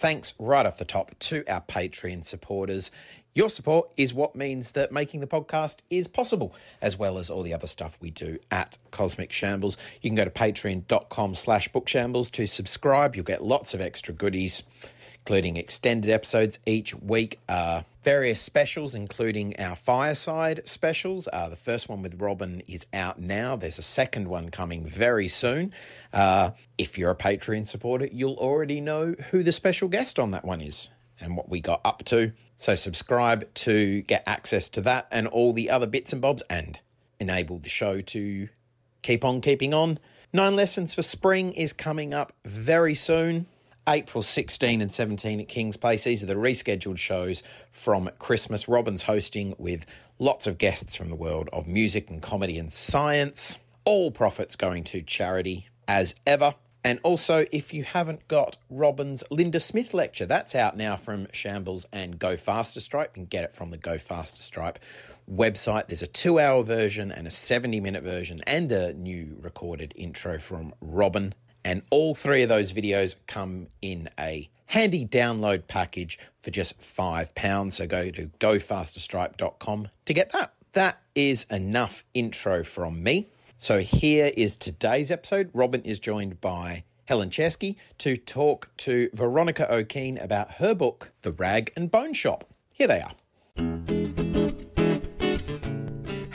Thanks right off the top to our Patreon supporters. Your support is what means that making the podcast is possible, as well as all the other stuff we do at Cosmic Shambles. You can go to patreon.com slash bookshambles to subscribe. You'll get lots of extra goodies including extended episodes each week, uh, various specials, including our fireside specials. Uh, the first one with Robin is out now. There's a second one coming very soon. Uh, if you're a Patreon supporter, you'll already know who the special guest on that one is and what we got up to. So, subscribe to get access to that and all the other bits and bobs and enable the show to keep on keeping on. Nine Lessons for Spring is coming up very soon. April 16 and 17 at King's Place. These are the rescheduled shows from Christmas. Robin's hosting with lots of guests from the world of music and comedy and science. All profits going to charity as ever. And also, if you haven't got Robin's Linda Smith lecture, that's out now from Shambles and Go Faster Stripe. You can get it from the Go Faster Stripe website. There's a two hour version and a 70 minute version and a new recorded intro from Robin. And all three of those videos come in a handy download package for just £5. So go to gofasterstripe.com to get that. That is enough intro from me. So here is today's episode. Robin is joined by Helen Czerski to talk to Veronica O'Keane about her book, The Rag and Bone Shop. Here they are.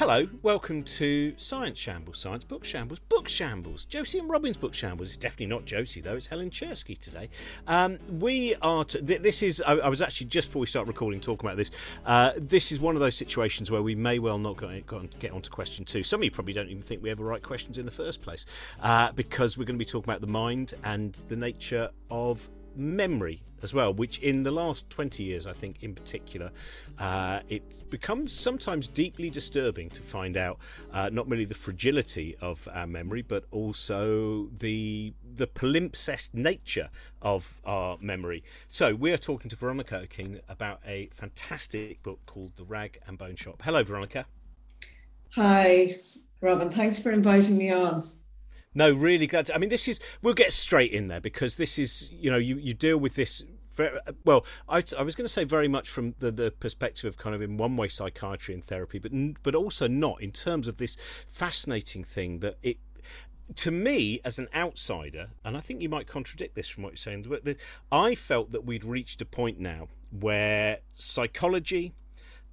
Hello, welcome to Science Shambles, Science Book Shambles, Book Shambles. Josie and Robin's Book Shambles. It's definitely not Josie though. It's Helen Czerski today. Um, we are. Th- this is. I, I, was actually just before we start recording talking about this. Uh, this is one of those situations where we may well not go, go on, get onto question two. Some of you probably don't even think we ever write questions in the first place, uh, because we're going to be talking about the mind and the nature of memory as well, which in the last 20 years, I think in particular, uh, it becomes sometimes deeply disturbing to find out uh, not merely the fragility of our memory, but also the the palimpsest nature of our memory. So we are talking to Veronica O'Keane about a fantastic book called The Rag and Bone Shop. Hello, Veronica. Hi, Robin. Thanks for inviting me on. No, really glad. To, I mean, this is we'll get straight in there because this is you know you you deal with this very, well. I, I was going to say very much from the, the perspective of kind of in one way psychiatry and therapy, but but also not in terms of this fascinating thing that it to me as an outsider, and I think you might contradict this from what you're saying, but the, I felt that we'd reached a point now where psychology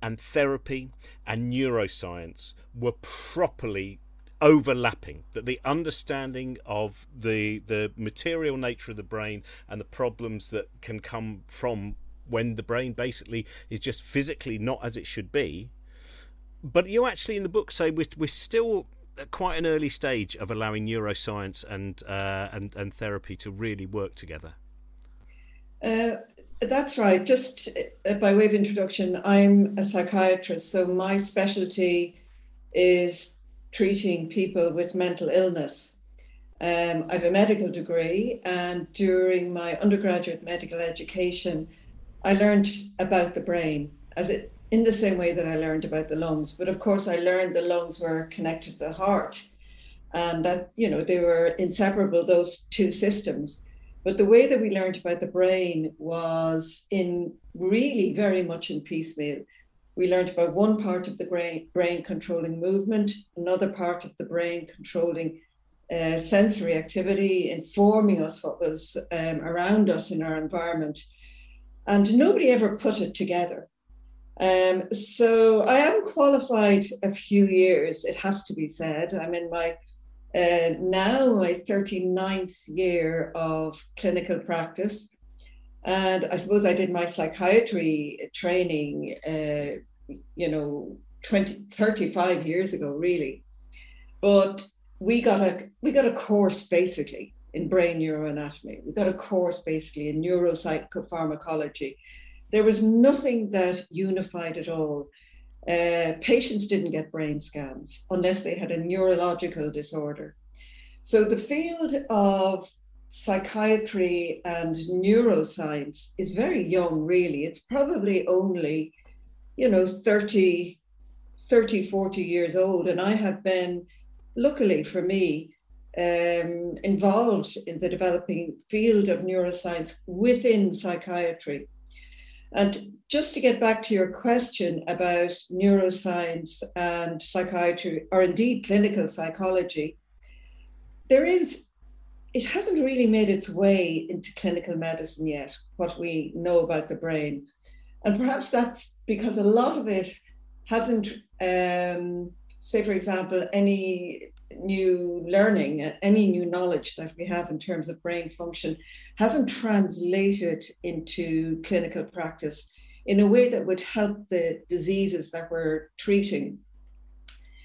and therapy and neuroscience were properly overlapping that the understanding of the the material nature of the brain and the problems that can come from when the brain basically is just physically not as it should be. But you actually in the book say we're, we're still at quite an early stage of allowing neuroscience and uh, and and therapy to really work together. Uh, that's right. Just uh, by way of introduction i'm a psychiatrist so my specialty is treating people with mental illness. Um, I have a medical degree, and during my undergraduate medical education, I learned about the brain as it in the same way that I learned about the lungs. But of course, I learned the lungs were connected to the heart, and that you know they were inseparable those two systems. But the way that we learned about the brain was in really very much in piecemeal we learned about one part of the brain, brain controlling movement, another part of the brain controlling uh, sensory activity, informing us what was um, around us in our environment. And nobody ever put it together. Um, so I am qualified a few years, it has to be said. I'm in my uh, now my 39th year of clinical practice. And I suppose I did my psychiatry training, uh, you know, 20, 35 years ago, really. But we got a we got a course basically in brain neuroanatomy. We got a course basically in neuropsychopharmacology, there was nothing that unified it all. Uh, patients didn't get brain scans unless they had a neurological disorder. So the field of psychiatry and neuroscience is very young, really. It's probably only, you know, 30, 30, 40 years old. And I have been, luckily for me, um, involved in the developing field of neuroscience within psychiatry. And just to get back to your question about neuroscience and psychiatry, or indeed clinical psychology, there is, it hasn't really made its way into clinical medicine yet, what we know about the brain. And perhaps that's because a lot of it hasn't, um, say, for example, any new learning, any new knowledge that we have in terms of brain function hasn't translated into clinical practice in a way that would help the diseases that we're treating.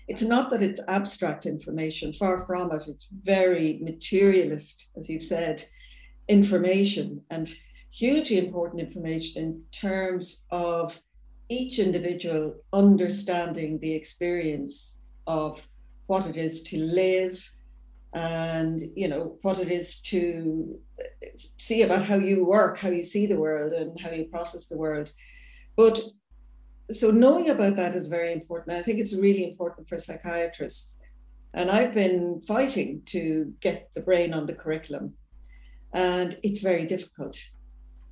It's not that it's abstract information, far from it. It's very materialist, as you've said, information and hugely important information in terms of each individual understanding the experience of what it is to live and you know what it is to see about how you work how you see the world and how you process the world but so knowing about that is very important. I think it's really important for psychiatrists. And i've been fighting to get the brain on the curriculum. And it's very difficult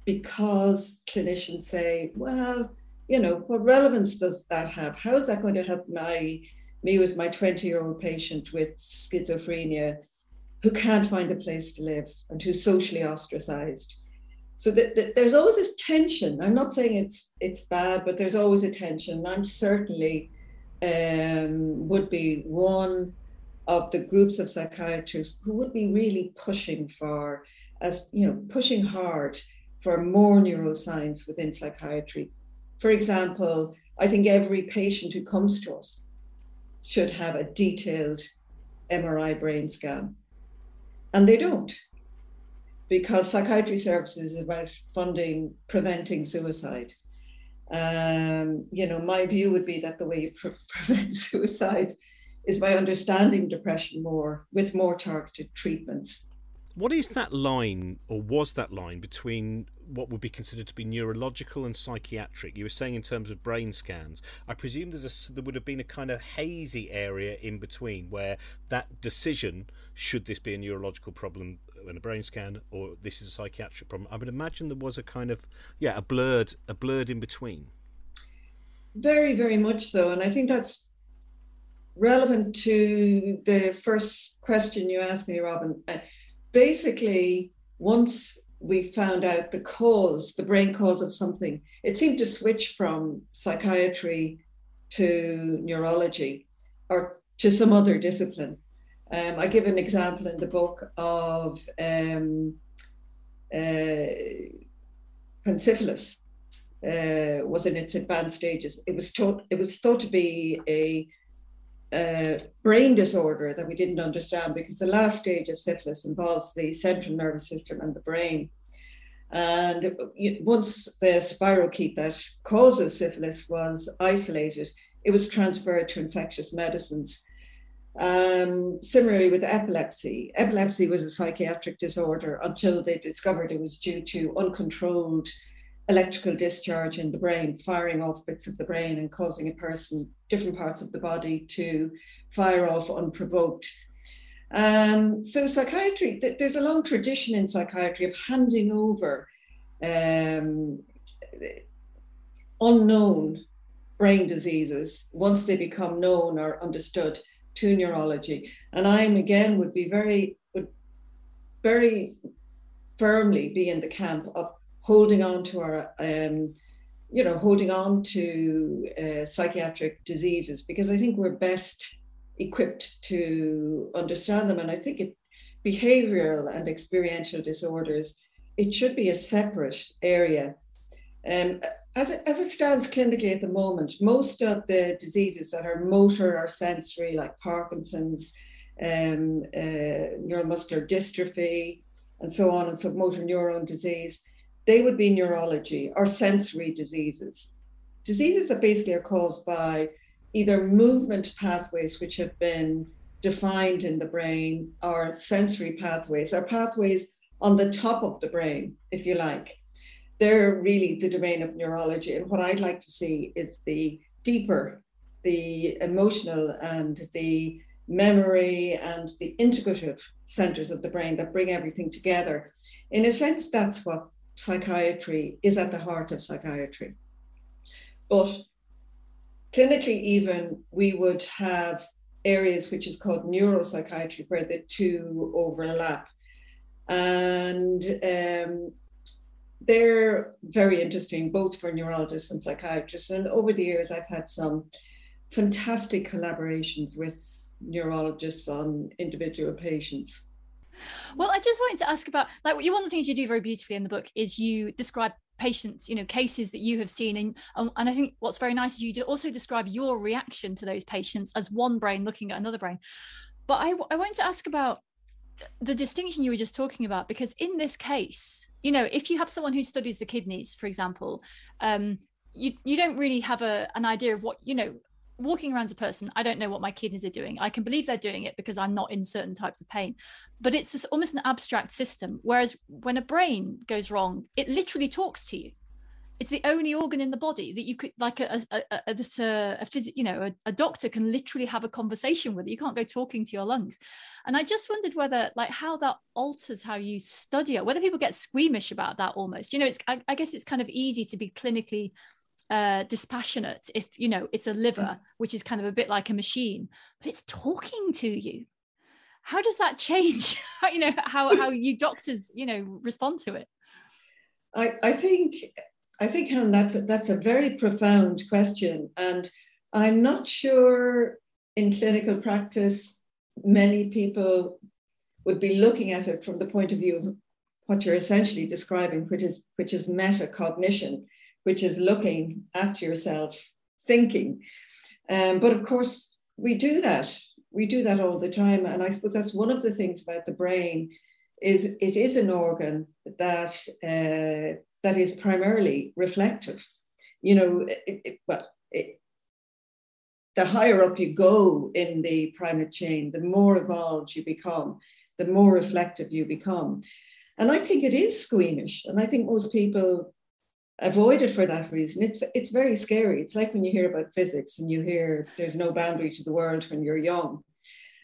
because clinicians say well you know what relevance does that have? How is that going to help my me with my 20 year old patient with schizophrenia who can't find a place to live and who's socially ostracized. So there's always this tension. I'm not saying it's it's bad, but there's always a tension. I'm certainly um, would be one of the groups of psychiatrists who would be really pushing for, as you know, pushing hard for more neuroscience within psychiatry. For example, I think every patient who comes to us should have a detailed MRI brain scan. And they don't, because psychiatry services is about funding preventing suicide. Um, you know, my view would be that the way you pre- prevent suicide is by understanding depression more with more targeted treatments. What is that line, or was that line, between what would be considered to be neurological and psychiatric? You were saying in terms of brain scans. I presume there's a, there would have been a kind of hazy area in between where that decision, should this be a neurological problem in a brain scan, or this is a psychiatric problem, I would imagine there was a kind of yeah a blurred a blurred in between. Very, very much so, and I think that's relevant to the first question you asked me, Robin basically, once we found out the cause, the brain cause of something, it seemed to switch from psychiatry to neurology or to some other discipline. Um, I give an example in the book of um, uh, uh, was in its advanced stages. It was taught, it was thought to be a uh, brain disorder that we didn't understand because the last stage of syphilis involves the central nervous system and the brain. And once the spirochete that causes syphilis was isolated, it was transferred to infectious medicines. Um, similarly, with epilepsy, epilepsy was a psychiatric disorder until they discovered it was due to uncontrolled electrical discharge in the brain, firing off bits of the brain and causing a person, different parts of the body, to fire off unprovoked. Um, so, psychiatry, th- there's a long tradition in psychiatry of handing over um, unknown brain diseases once they become known or understood to neurology. And I'm again would be very, would very firmly be in the camp of holding on to our, um, you know, holding on to uh, psychiatric diseases because I think we're best equipped to understand them. And I think it, behavioral and experiential disorders, it should be a separate area. Um, as, it, as it stands clinically at the moment, most of the diseases that are motor or sensory, like Parkinson's, um, uh, neuromuscular dystrophy, and so on, and so motor neuron disease, they would be neurology or sensory diseases. Diseases that basically are caused by either movement pathways which have been defined in the brain or sensory pathways or pathways on the top of the brain, if you like. They're really the domain of neurology. And what I'd like to see is the deeper, the emotional and the memory and the integrative centers of the brain that bring everything together. In a sense, that's what psychiatry is at the heart of psychiatry. But clinically, even we would have areas which is called neuropsychiatry where the two overlap. And um, they're very interesting, both for neurologists and psychiatrists. And over the years, I've had some fantastic collaborations with neurologists on individual patients. Well, I just wanted to ask about like one of the things you do very beautifully in the book is you describe patients, you know, cases that you have seen, and um, and I think what's very nice is you also describe your reaction to those patients as one brain looking at another brain. But I I wanted to ask about the distinction you were just talking about because in this case, you know, if you have someone who studies the kidneys, for example, um, you you don't really have a an idea of what you know walking around as a person, I don't know what my kidneys are doing. I can believe they're doing it because I'm not in certain types of pain, but it's just almost an abstract system. Whereas when a brain goes wrong, it literally talks to you. It's the only organ in the body that you could, like a a, a, a, a, uh, a phys, you know, a, a doctor can literally have a conversation with. You can't go talking to your lungs. And I just wondered whether, like, how that alters how you study it. Whether people get squeamish about that almost. You know, it's I, I guess it's kind of easy to be clinically uh, dispassionate if you know it's a liver mm. which is kind of a bit like a machine but it's talking to you. How does that change you know how how you doctors you know respond to it? I i think i think Helen, that's a, that's a very profound question and i'm not sure in clinical practice many people would be looking at it from the point of view of what you're essentially describing which is which is metacognition which is looking at yourself, thinking. Um, but of course, we do that. We do that all the time. And I suppose that's one of the things about the brain is it is an organ that uh, that is primarily reflective. You know, it, it, well, it, the higher up you go in the primate chain, the more evolved you become, the more reflective you become. And I think it is squeamish. And I think most people avoid it for that reason. It's it's very scary. It's like when you hear about physics and you hear there's no boundary to the world when you're young,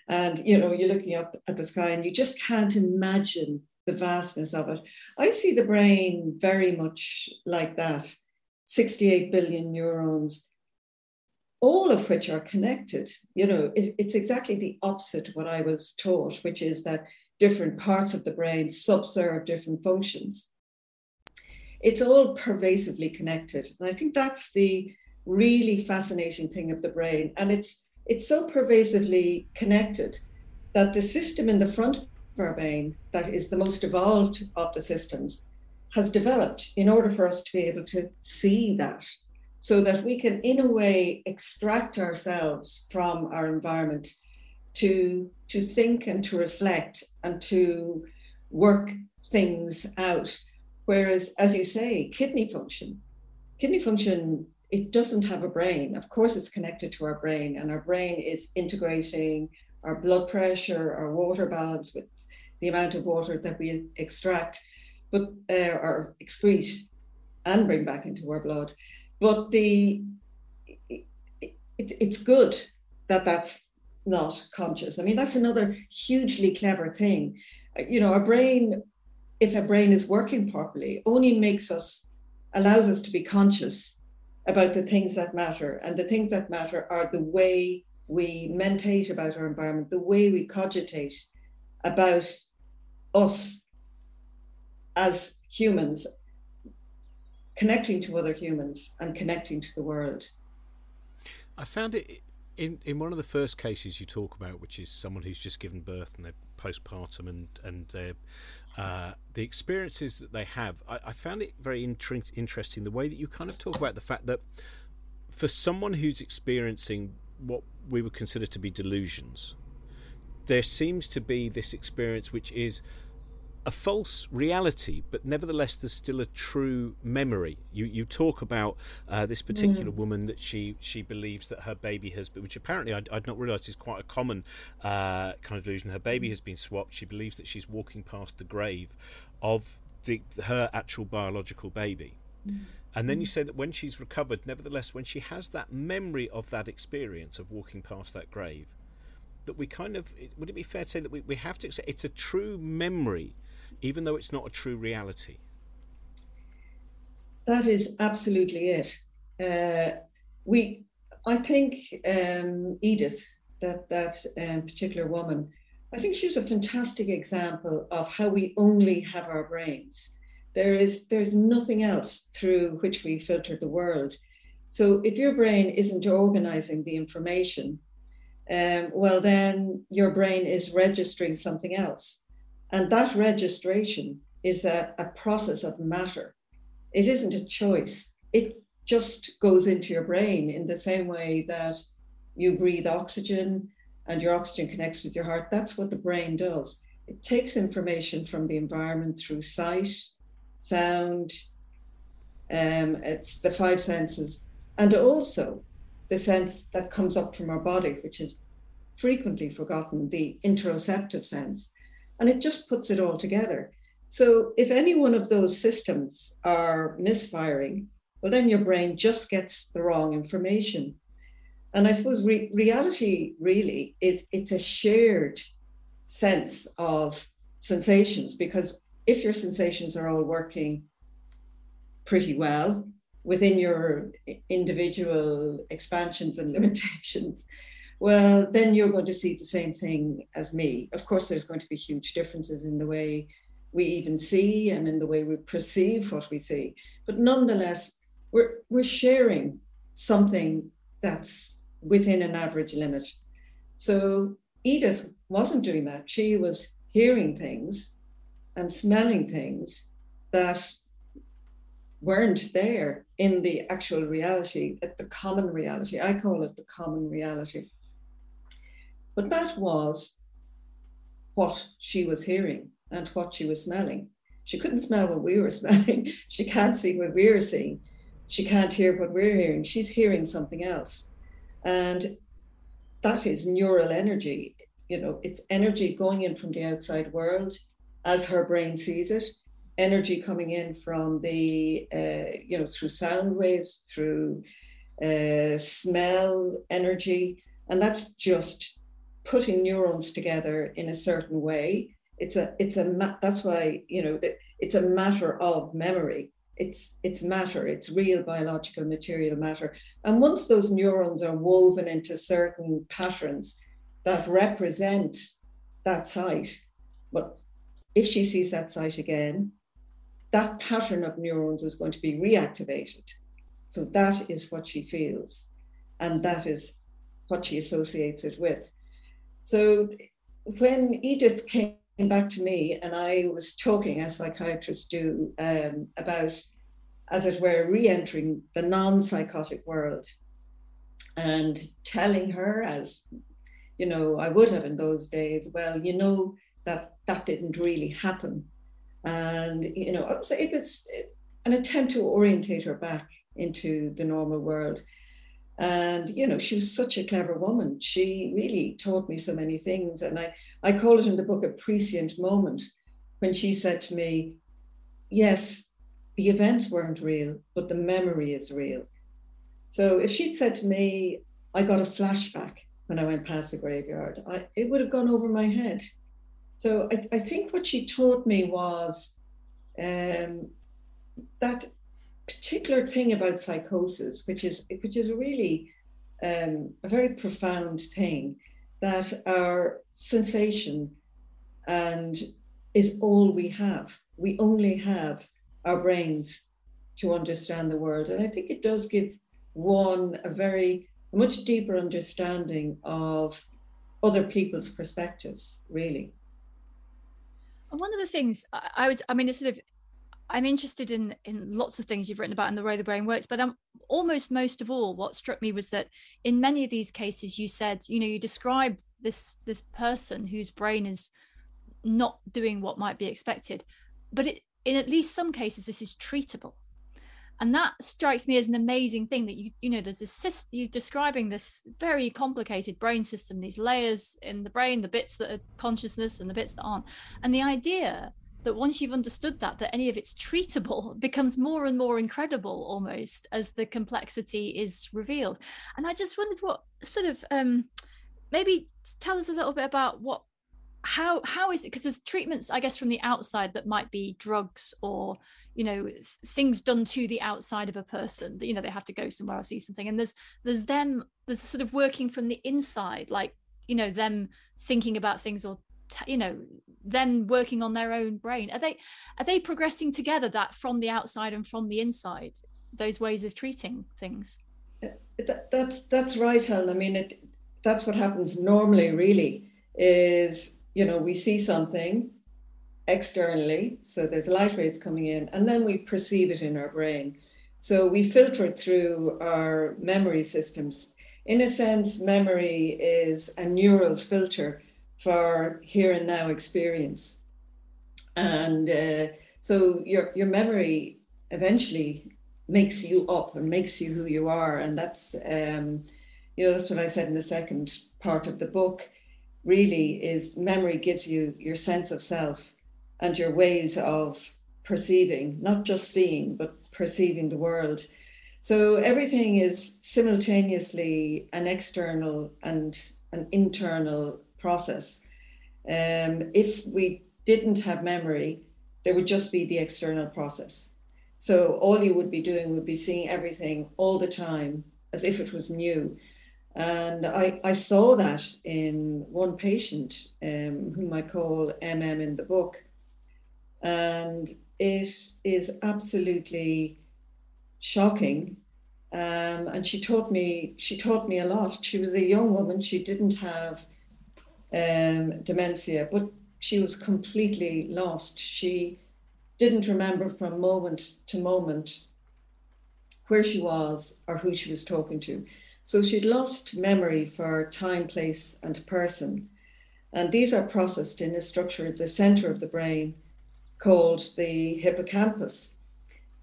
and you know you're looking up at the sky and you just can't imagine the vastness of it. I see the brain very much like that. 68 billion neurons, all of which are connected. You know, it, it's exactly the opposite of what I was taught, which is that different parts of the brain subserve different functions it's all pervasively connected. And I think that's the really fascinating thing of the brain. And it's it's so pervasively connected that the system in the front of our brain, that is the most evolved of the systems, has developed in order for us to be able to see that so that we can, in a way, extract ourselves from our environment to, to think and to reflect and to work things out. Whereas, as you say, kidney function, kidney function, it doesn't have a brain. Of course, it's connected to our brain, and our brain is integrating our blood pressure, our water balance with the amount of water that we extract, but uh, or excrete and bring back into our blood. But the it, it, it's good that that's not conscious. I mean, that's another hugely clever thing. You know, our brain if a brain is working properly, only makes us, allows us to be conscious about the things that matter. And the things that matter are the way we mentate about our environment, the way we cogitate about us as humans, connecting to other humans and connecting to the world. I found it in in one of the first cases you talk about, which is someone who's just given birth and they're postpartum and and they're uh, the experiences that they have, I, I found it very int- interesting the way that you kind of talk about the fact that for someone who's experiencing what we would consider to be delusions, there seems to be this experience which is a false reality, but nevertheless, there's still a true memory. You you talk about uh, this particular mm. woman that she she believes that her baby has, been, which apparently I'd, I'd not realised is quite a common uh, kind of delusion. Her baby has been swapped. She believes that she's walking past the grave of the, her actual biological baby. Mm. And then you mm. say that when she's recovered, nevertheless, when she has that memory of that experience of walking past that grave, that we kind of would it be fair to say that we, we have to accept it's a true memory even though it's not a true reality. That is absolutely it. Uh, we, I think um, Edith, that that um, particular woman, I think she was a fantastic example of how we only have our brains. There is there's nothing else through which we filter the world. So if your brain isn't organizing the information, um, well then your brain is registering something else. And that registration is a, a process of matter. It isn't a choice. It just goes into your brain in the same way that you breathe oxygen and your oxygen connects with your heart. That's what the brain does. It takes information from the environment through sight, sound, um, it's the five senses, and also the sense that comes up from our body, which is frequently forgotten, the interoceptive sense and it just puts it all together. So if any one of those systems are misfiring, well, then your brain just gets the wrong information. And I suppose re- reality really is it's a shared sense of sensations because if your sensations are all working pretty well within your individual expansions and limitations, well, then you're going to see the same thing as me. Of course, there's going to be huge differences in the way we even see and in the way we perceive what we see. But nonetheless, we're, we're sharing something that's within an average limit. So Edith wasn't doing that. She was hearing things and smelling things that weren't there in the actual reality, at the common reality. I call it the common reality. But that was what she was hearing and what she was smelling. She couldn't smell what we were smelling. She can't see what we were seeing. She can't hear what we're hearing. She's hearing something else. And that is neural energy. You know, it's energy going in from the outside world as her brain sees it, energy coming in from the, uh, you know, through sound waves, through uh, smell energy. And that's just putting neurons together in a certain way. It's a it's a that's why you know it's a matter of memory. It's it's matter. It's real biological material matter. And once those neurons are woven into certain patterns that represent that site, but if she sees that site again, that pattern of neurons is going to be reactivated. So that is what she feels, and that is what she associates it with. So when Edith came back to me and I was talking, as psychiatrists do, um, about, as it were, re entering the non psychotic world and telling her, as you know, I would have in those days, well, you know, that that didn't really happen. And, you know, it was an attempt to orientate her back into the normal world. And, you know, she was such a clever woman. She really taught me so many things. And I, I call it in the book a prescient moment when she said to me, Yes, the events weren't real, but the memory is real. So if she'd said to me, I got a flashback when I went past the graveyard, I, it would have gone over my head. So I, I think what she taught me was um, that particular thing about psychosis, which is which is really um, a very profound thing, that our sensation and is all we have. We only have our brains to understand the world, and I think it does give one a very much deeper understanding of other people's perspectives, really. And one of the things I was, I mean, it's sort of I'm interested in in lots of things you've written about in the way the brain works, but um, almost most of all, what struck me was that in many of these cases, you said, you know, you described this this person whose brain is not doing what might be expected but it, in at least some cases this is treatable. And that strikes me as an amazing thing that you you know there's this system, you're describing this very complicated brain system these layers in the brain the bits that are consciousness and the bits that aren't. And the idea that once you've understood that that any of it's treatable becomes more and more incredible almost as the complexity is revealed. And i just wondered what sort of um maybe tell us a little bit about what how how is it because there's treatments i guess from the outside that might be drugs or you know things done to the outside of a person that you know they have to go somewhere or see something. And there's there's them there's sort of working from the inside like you know them thinking about things or you know them working on their own brain. Are they are they progressing together that from the outside and from the inside those ways of treating things? That, that's that's right helen. I mean it that's what happens normally really is you know we see something externally so there's light rays coming in and then we perceive it in our brain. So we filter it through our memory systems. In a sense memory is a neural filter for here and now experience. And uh, so your your memory eventually makes you up and makes you who you are, and that's um, you know that's what I said in the second part of the book. Really, is memory gives you your sense of self and your ways of perceiving, not just seeing, but perceiving the world. So everything is simultaneously an external and an internal process. Um, if we didn't have memory, there would just be the external process. So all you would be doing would be seeing everything all the time as if it was new. And I, I saw that in one patient um, whom I call MM in the book. And it is absolutely shocking. Um, and she taught me, she taught me a lot. She was a young woman. She didn't have um, dementia, but she was completely lost. She didn't remember from moment to moment where she was or who she was talking to. So she'd lost memory for time, place, and person. And these are processed in a structure at the center of the brain called the hippocampus.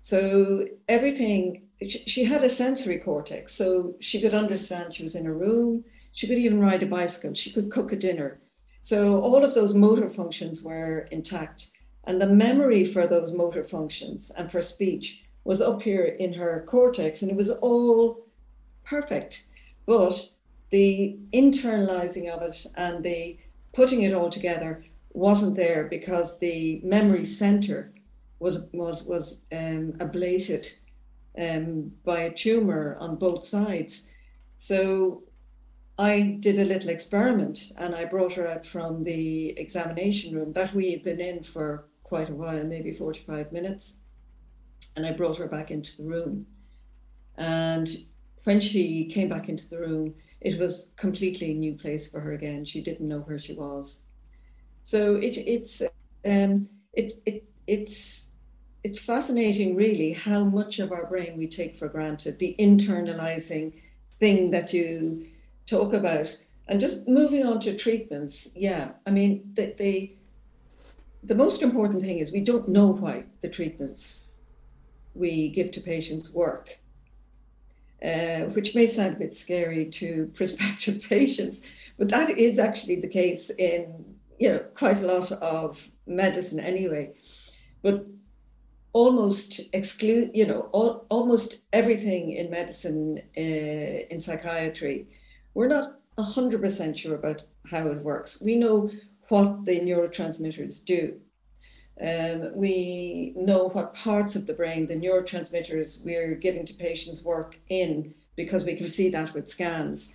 So everything, she had a sensory cortex, so she could understand she was in a room, she could even ride a bicycle. She could cook a dinner. So all of those motor functions were intact. And the memory for those motor functions and for speech was up here in her cortex, and it was all perfect. But the internalizing of it and the putting it all together wasn't there because the memory center was was was um, ablated um, by a tumor on both sides. So I did a little experiment and I brought her out from the examination room that we had been in for quite a while, maybe 45 minutes. And I brought her back into the room. And when she came back into the room, it was completely a new place for her again. She didn't know where she was. So it, it's um, it, it, it's it's fascinating, really, how much of our brain we take for granted. The internalizing thing that you talk about. And just moving on to treatments, yeah, I mean, the, the, the most important thing is we don't know why the treatments we give to patients work, uh, which may sound a bit scary to prospective patients, but that is actually the case in you know quite a lot of medicine anyway. But almost exclude, you know, all, almost everything in medicine, uh, in psychiatry, we're not 100% sure about how it works. We know what the neurotransmitters do. Um, we know what parts of the brain the neurotransmitters we're giving to patients work in because we can see that with scans.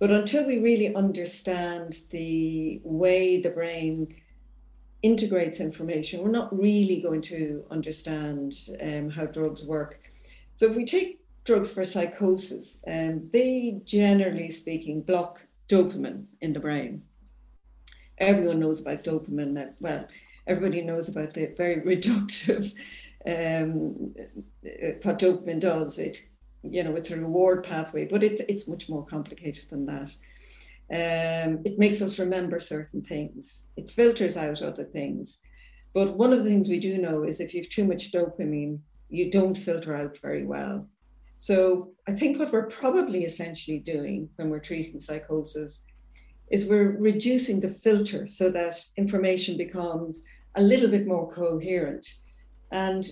But until we really understand the way the brain integrates information, we're not really going to understand um, how drugs work. So if we take drugs for psychosis, um, they generally speaking block dopamine in the brain. Everyone knows about dopamine. That, well, everybody knows about the very reductive um, what dopamine does. It, you know, it's a reward pathway, but it's it's much more complicated than that. Um, it makes us remember certain things. It filters out other things. But one of the things we do know is if you have too much dopamine, you don't filter out very well. So I think what we're probably essentially doing when we're treating psychosis is we're reducing the filter so that information becomes a little bit more coherent. And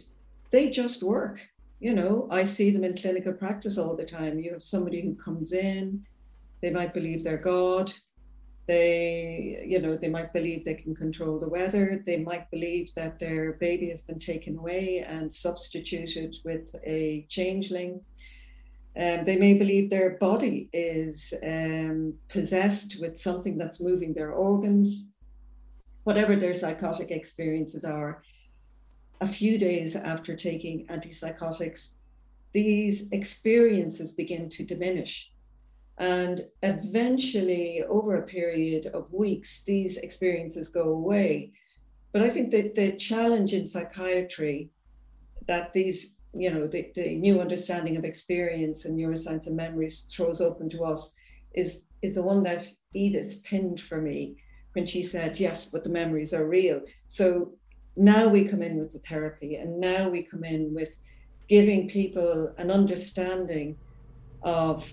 they just work. You know, I see them in clinical practice all the time. You have somebody who comes in, they might believe they're God. They, you know, they might believe they can control the weather. They might believe that their baby has been taken away and substituted with a changeling. Um, they may believe their body is um, possessed with something that's moving their organs. Whatever their psychotic experiences are, a few days after taking antipsychotics, these experiences begin to diminish. And eventually, over a period of weeks, these experiences go away. But I think that the challenge in psychiatry that these, you know, the, the new understanding of experience and neuroscience and memories throws open to us is, is the one that Edith pinned for me when she said, yes, but the memories are real. So now we come in with the therapy and now we come in with giving people an understanding of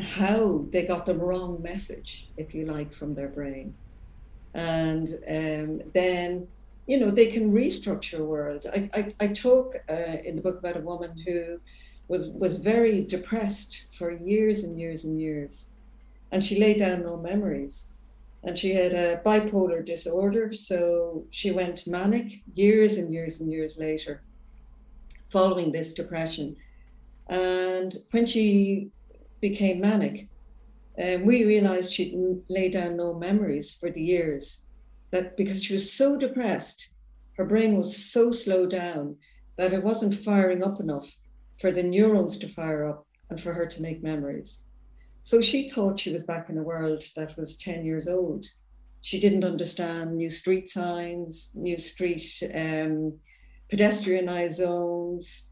how they got the wrong message, if you like, from their brain. And um, then, you know, they can restructure a world. I, I, I talk uh, in the book about a woman who was, was very depressed for years and years and years. And she laid down no memories. And she had a bipolar disorder. So she went manic years and years and years later, following this depression. And when she became manic. And we realized she'd lay down no memories for the years that because she was so depressed, her brain was so slowed down that it wasn't firing up enough for the neurons to fire up and for her to make memories. So she thought she was back in a world that was 10 years old. She didn't understand new street signs, new street um, pedestrianized zones,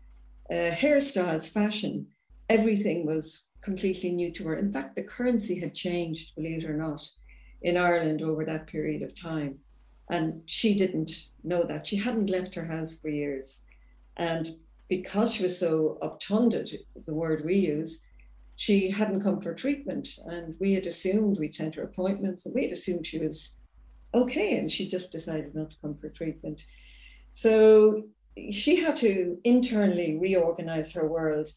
uh, hairstyles, fashion. Everything was completely new to her. In fact, the currency had changed, believe it or not, in Ireland over that period of time. And she didn't know that. She hadn't left her house for years. And because she was so obtunded, the word we use, she hadn't come for treatment. And we had assumed we'd sent her appointments and we had assumed she was okay. And she just decided not to come for treatment. So she had to internally reorganize her world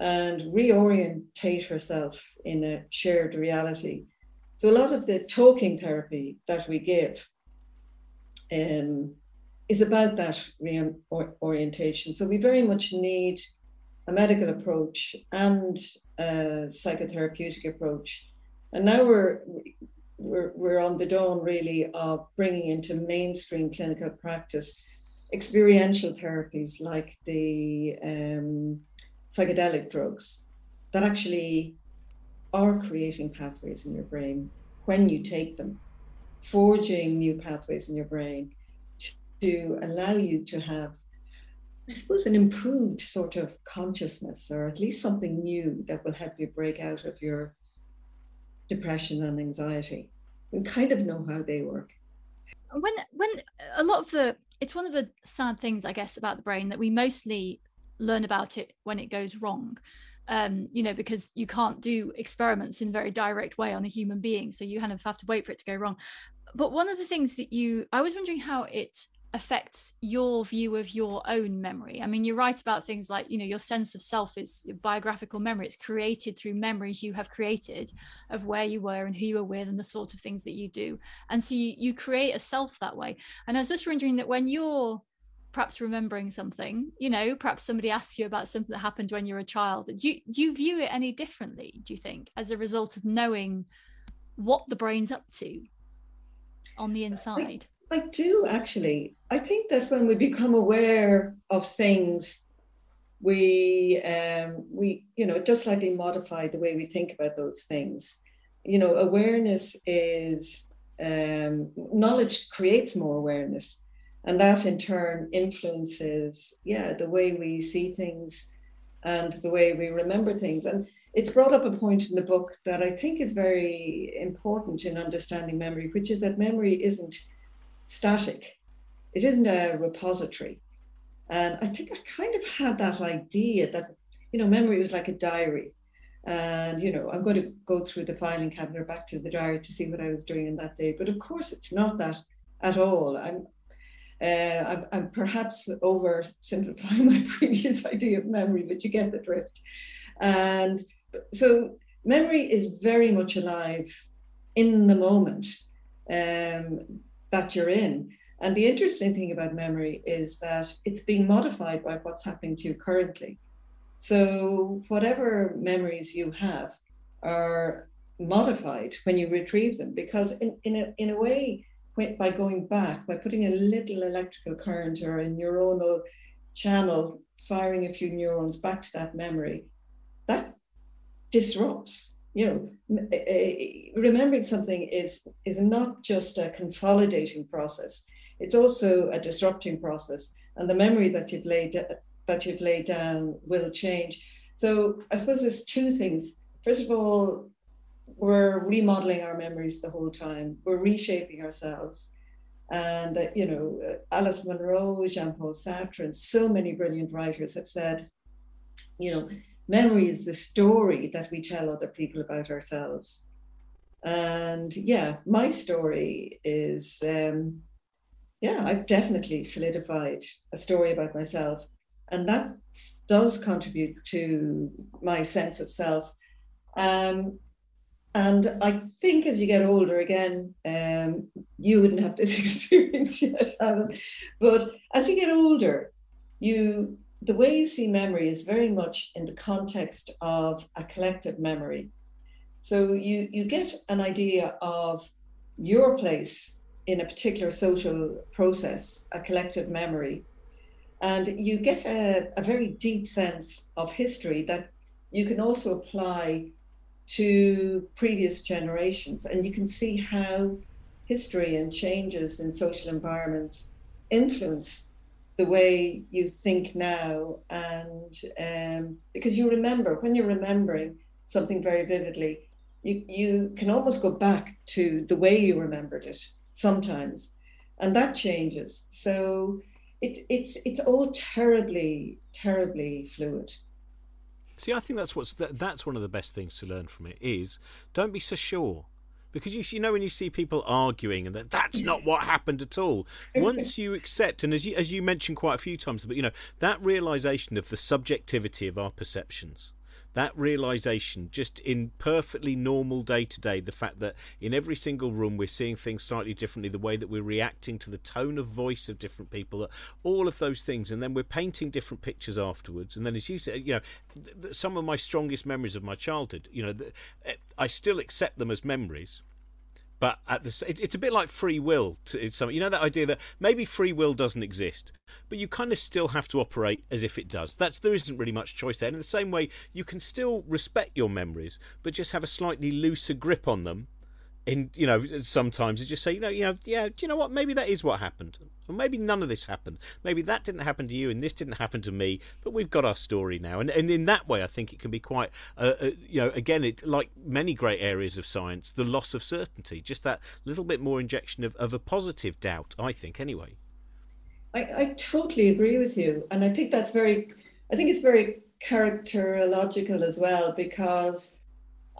and reorientate herself in a shared reality. So, a lot of the talking therapy that we give um, is about that reorientation. So, we very much need a medical approach and a psychotherapeutic approach. And now we're we're, we're on the dawn really of bringing into mainstream clinical practice experiential therapies like the um, psychedelic drugs that actually are creating pathways in your brain when you take them, forging new pathways in your brain to, to allow you to have, I suppose, an improved sort of consciousness or at least something new that will help you break out of your depression and anxiety. We kind of know how they work. When when a lot of the it's one of the sad things I guess about the brain that we mostly learn about it when it goes wrong. Um, you know because you can't do experiments in a very direct way on a human being so you kind of have to wait for it to go wrong. But one of the things that you i was wondering how it affects your view of your own memory. I mean you write about things like you know your sense of self is biographical memory. It's created through memories you have created of where you were and who you were with and the sort of things that you do. And so you, you create a self that way. And i was just wondering that when you're perhaps remembering something you know perhaps somebody asks you about something that happened when you were a child. Do you, do you view it any differently do you think as a result of knowing what the brain's up to on the inside? I, I do actually. I think that when we become aware of things we um we you know just slightly modify the way we think about those things. You know awareness is um knowledge creates more awareness and that in turn influences yeah the way we see things and the way we remember things and it's brought up a point in the book that I think is very important in understanding memory, which is that memory isn't static, it isn't a repository. And I think I kind of had that idea that, you know, memory was like a diary. And, you know, I'm going to go through the filing cabinet back to the diary to see what I was doing in that day. But of course, it's not that at all. I'm, uh, I'm, perhaps oversimplifying my previous idea of memory, but you get the drift. And so memory is very much alive in the moment um, that you're in. And the interesting thing about memory is that it's being modified by what's happening to you currently. So, whatever memories you have are modified when you retrieve them, because in, in, a, in a way, by going back, by putting a little electrical current or a neuronal channel, firing a few neurons back to that memory, that disrupts you know. Eh, eh, remembering something is is not just a consolidating process it's also a disrupting process and the memory that you've laid eh, that you've laid down will change. So i suppose there's two things. First of all we're remodeling our memories the whole time we're reshaping ourselves and uh, you know alice munro jean-paul sartre and so many brilliant writers have said you know memory is the story that we tell other people about ourselves. And yeah, my story is, um, yeah, I've definitely solidified a story about myself. And that does contribute to my sense of self. Um, and I think as you get older, again, um, you wouldn't have this experience yet, Alan, but as you get older, you the way you see memory is very much in the context of a collective memory. So you, you get an idea of your place in a particular social process, a collective memory, and you get a, a very deep sense of history that you can also apply to previous generations. And you can see how history and changes in social environments influence the way you think now. And um, because you remember when you're remembering something very vividly you, you can almost go back to the way you remembered it sometimes. And that changes. So it, it's it's all terribly terribly fluid see i think that's what's that's one of the best things to learn from it is don't be so sure. Because you, you know when you see people arguing and that that's not what happened at all. Once you accept and as you as you mentioned quite a few times but you know that realization of the subjectivity of our perceptions that realization just in perfectly normal day to day the fact that in every single room we're seeing things slightly differently the way that we're reacting to the tone of voice of different people all of those things and then we're painting different pictures afterwards. And then as you said you know some of my strongest memories of my childhood you know eh, i still accept them as memories but at the it, it's a bit like free will to some you know that idea that maybe free will doesn't exist but you kind of still have to operate as if it does. That's there isn't really much choice there. And in the same way you can still respect your memories but just have a slightly looser grip on them in you know sometimes you just say you know you know yeah do you know what? Maybe that is what happened. Or maybe none of this happened. Maybe that didn't happen to you and this didn't happen to me but we've got our story now. And and in that way i think it can be quite uh, uh, you know again it like many great areas of science the loss of certainty just that little bit more injection of, of a positive doubt i think anyway. I, I totally agree with you. And i think that's very i think it's very characterological as well because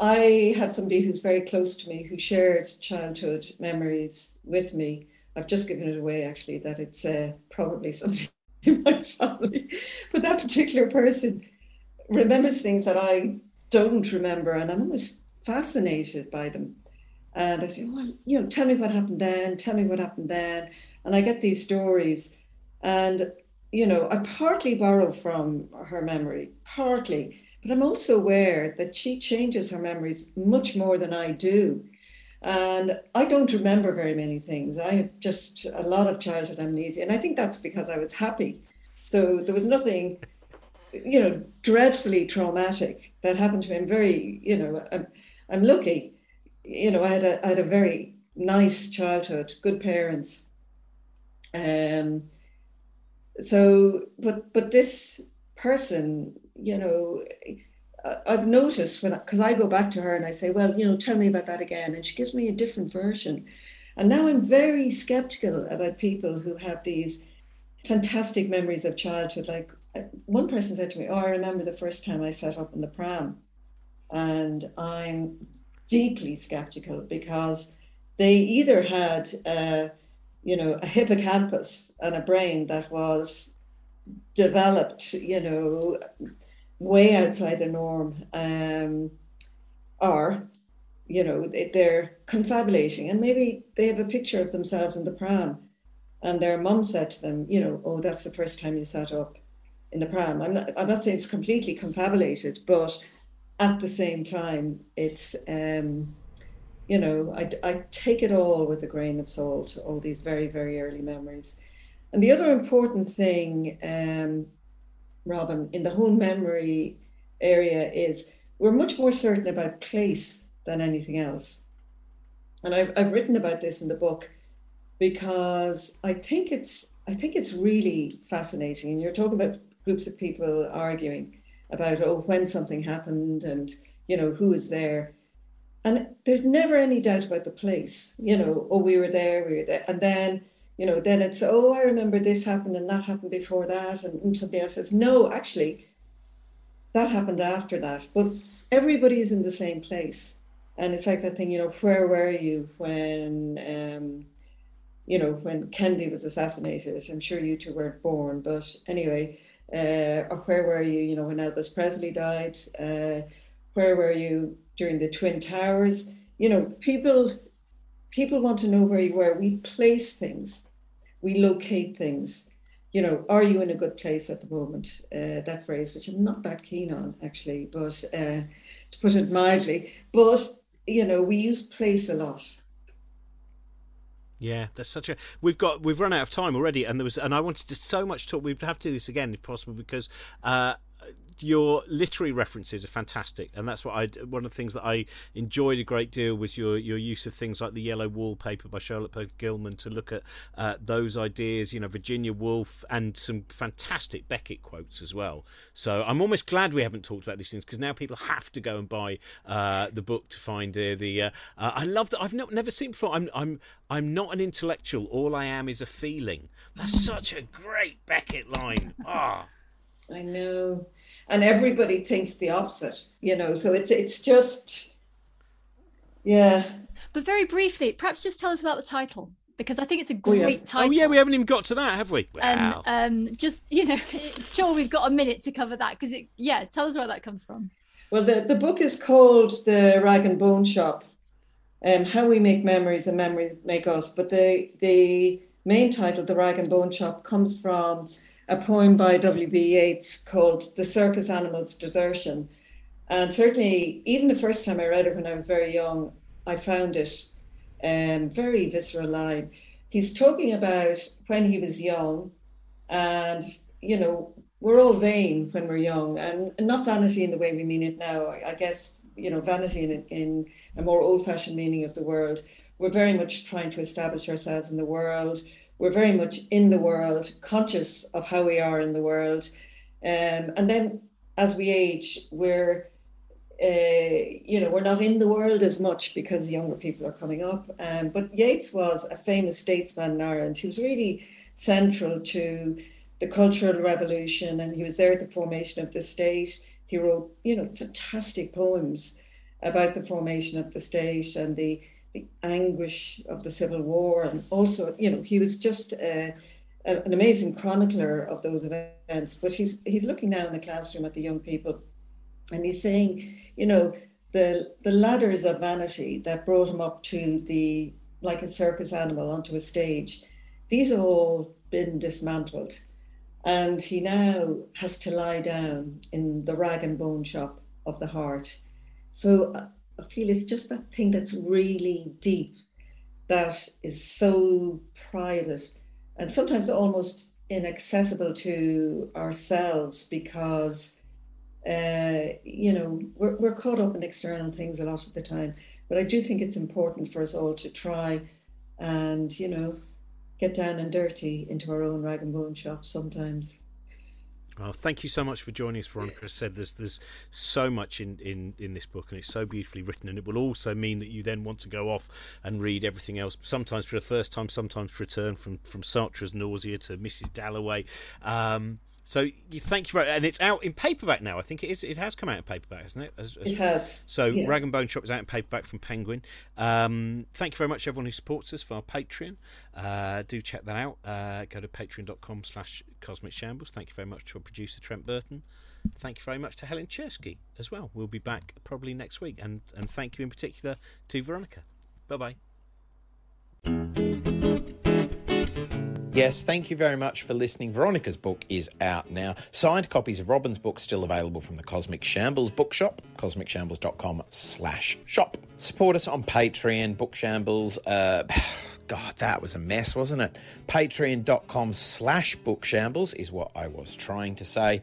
I have somebody who's very close to me who shared childhood memories with me. I've just given it away actually that it's uh, probably somebody in my family, but that particular person remembers things that I don't remember, and I'm always fascinated by them. And I say, well, you know, tell me what happened then, tell me what happened then. And I get these stories. And, you know, I partly borrow from her memory, partly, but I'm also aware that she changes her memories much more than I do. And I don't remember very many things. I have just a lot of childhood amnesia. And I think that's because I was happy. So there was nothing, you know, dreadfully traumatic that happened to me. I'm very, you know, I'm, I'm lucky. You know, I had a, I had a very nice childhood, good parents. Um, so, but, but this person you know, I've noticed when because I go back to her and I say, well, you know, tell me about that again, and she gives me a different version. And now I'm very skeptical about people who have these fantastic memories of childhood. Like one person said to me, "Oh, I remember the first time I sat up in the pram," and I'm deeply skeptical because they either had, uh, you know, a hippocampus and a brain that was developed, you know, way outside the norm, um, or you know they're confabulating, and maybe they have a picture of themselves in the pram, and their mum said to them, you know, oh, that's the first time you sat up in the pram. I'm not, I'm not saying it's completely confabulated, but at the same time, it's, um, you know, I, I take it all with a grain of salt, all these very, very early memories. And the other important thing, um, Robin, in the whole memory area is we're much more certain about place than anything else. And I've, I've written about this in the book because I think it's I think it's really fascinating. And you're talking about groups of people arguing about oh when something happened and you know who was there. And there's never any doubt about the place. You know, oh we were there, we were there. And then, you know, then it's oh I remember this happened and that happened before that. And somebody else says, no, actually, that happened after that. But everybody is in the same place. And it's like that thing, you know, where were you when um, you know, when Kennedy was assassinated. I'm sure you two weren't born, but anyway, uh, or where were you, you know, when Elvis Presley died? Uh, where were you during the Twin Towers? You know, people people want to know where you were. We place things, we locate things. You know, are you in a good place at the moment? Uh, that phrase, which I'm not that keen on actually, but uh, to put it mildly, but you know, we use place a lot yeah, there's such a we've got we've run out of time already, and there was and I wanted to so much talk. We'd have to do this again if possible because uh, your literary references are fantastic, and that's what I. One of the things that I enjoyed a great deal was your your use of things like the Yellow Wallpaper by Charlotte Gilman to look at uh, those ideas. You know, Virginia Woolf and some fantastic Beckett quotes as well. So I'm almost glad we haven't talked about these things because now people have to go and buy uh, the book to find uh, the. Uh, uh, I love that. I've not, never seen before. I'm I'm I'm not an intellectual. All I am is a feeling. That's such a great Beckett line. Ah. I know and everybody thinks the opposite you know so it's it's just yeah but very briefly perhaps just tell us about the title because I think it's a great oh, yeah. title. Oh yeah, we haven't even got to that, have we? Wow. And um, just you know, sure we've got a minute to cover that because it. Yeah, tell us where that comes from. Well, the the book is called The Rag and Bone Shop, um, how we make memories and memories make us. But the the main title, The Rag and Bone Shop, comes from a poem by W.B. Yeats called The Circus Animal's Desertion. And certainly, even the first time I read it when I was very young, I found it um, very visceral line. He's talking about when he was young, and you know, we're all vain when we're young, and, not vanity in the way we mean it now. I, guess you know, vanity in, in a more old-fashioned meaning of the word. We're very much trying to establish ourselves in the world we're very much in the world, conscious of how we are in the world. Um, and then as we age, we're uh, you know, we're not in the world as much because younger people are coming up. Um, but Yeats was a famous statesman in Ireland. He was really central to the cultural revolution, and he was there at the formation of the state. He wrote, you know, fantastic poems about the formation of the state and the the anguish of the Civil War, and also, you know, he was just uh, a, an amazing chronicler of those events. But he's he's looking now in the classroom at the young people, and he's saying, you know, the the ladders of vanity that brought him up to the like a circus animal onto a stage, these have all been dismantled, and he now has to lie down in the rag and bone shop of the heart. So uh, I feel it's just that thing that's really deep, that is so private, and sometimes almost inaccessible to ourselves because, uh, you know, we're, we're caught up in external things a lot of the time. But I do think it's important for us all to try and, you know, get down and dirty into our own rag and bone shop sometimes. Oh, thank you so much for joining us, Veronica. As said, there's there's so much in, in, in this book, and it's so beautifully written, and it will also mean that you then want to go off and read everything else. Sometimes for the first time, sometimes to return from from Sartre's nausea to Mrs. Dalloway. Um, so you thank you very, and it's out in paperback now. I think it is. It has come out in paperback, hasn't it? As, as, it has. So yeah. Rag and Bone Shop is out in paperback from Penguin. Um, thank you very much, everyone who supports us for our Patreon. Uh, do check that out. Uh, go to patreon.com/slash Cosmic Shambles. Thank you very much to our producer Trent Burton. Thank you very much to Helen Czerski as well. We'll be back probably next week, and and thank you in particular to Veronica. Bye bye. Yes, thank you very much for listening. Veronica's book is out now. Signed copies of Robin's book still available from the Cosmic Shambles bookshop, cosmicshambles.com slash shop. Support us on Patreon, Book Shambles. Uh, God, that was a mess, wasn't it? Patreon.com slash bookshambles is what I was trying to say.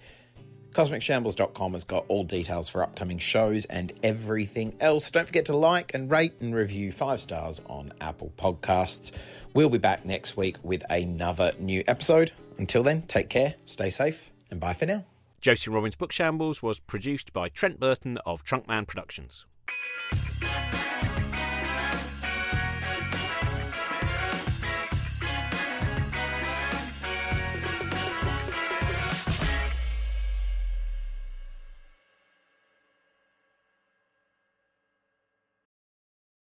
CosmicShambles.com has got all details for upcoming shows and everything else. Don't forget to like and rate and review five stars on Apple Podcasts. We'll be back next week with another new episode. Until then, take care, stay safe, and bye for now. Josie Robbins' Book Shambles was produced by Trent Burton of Trunkman Productions.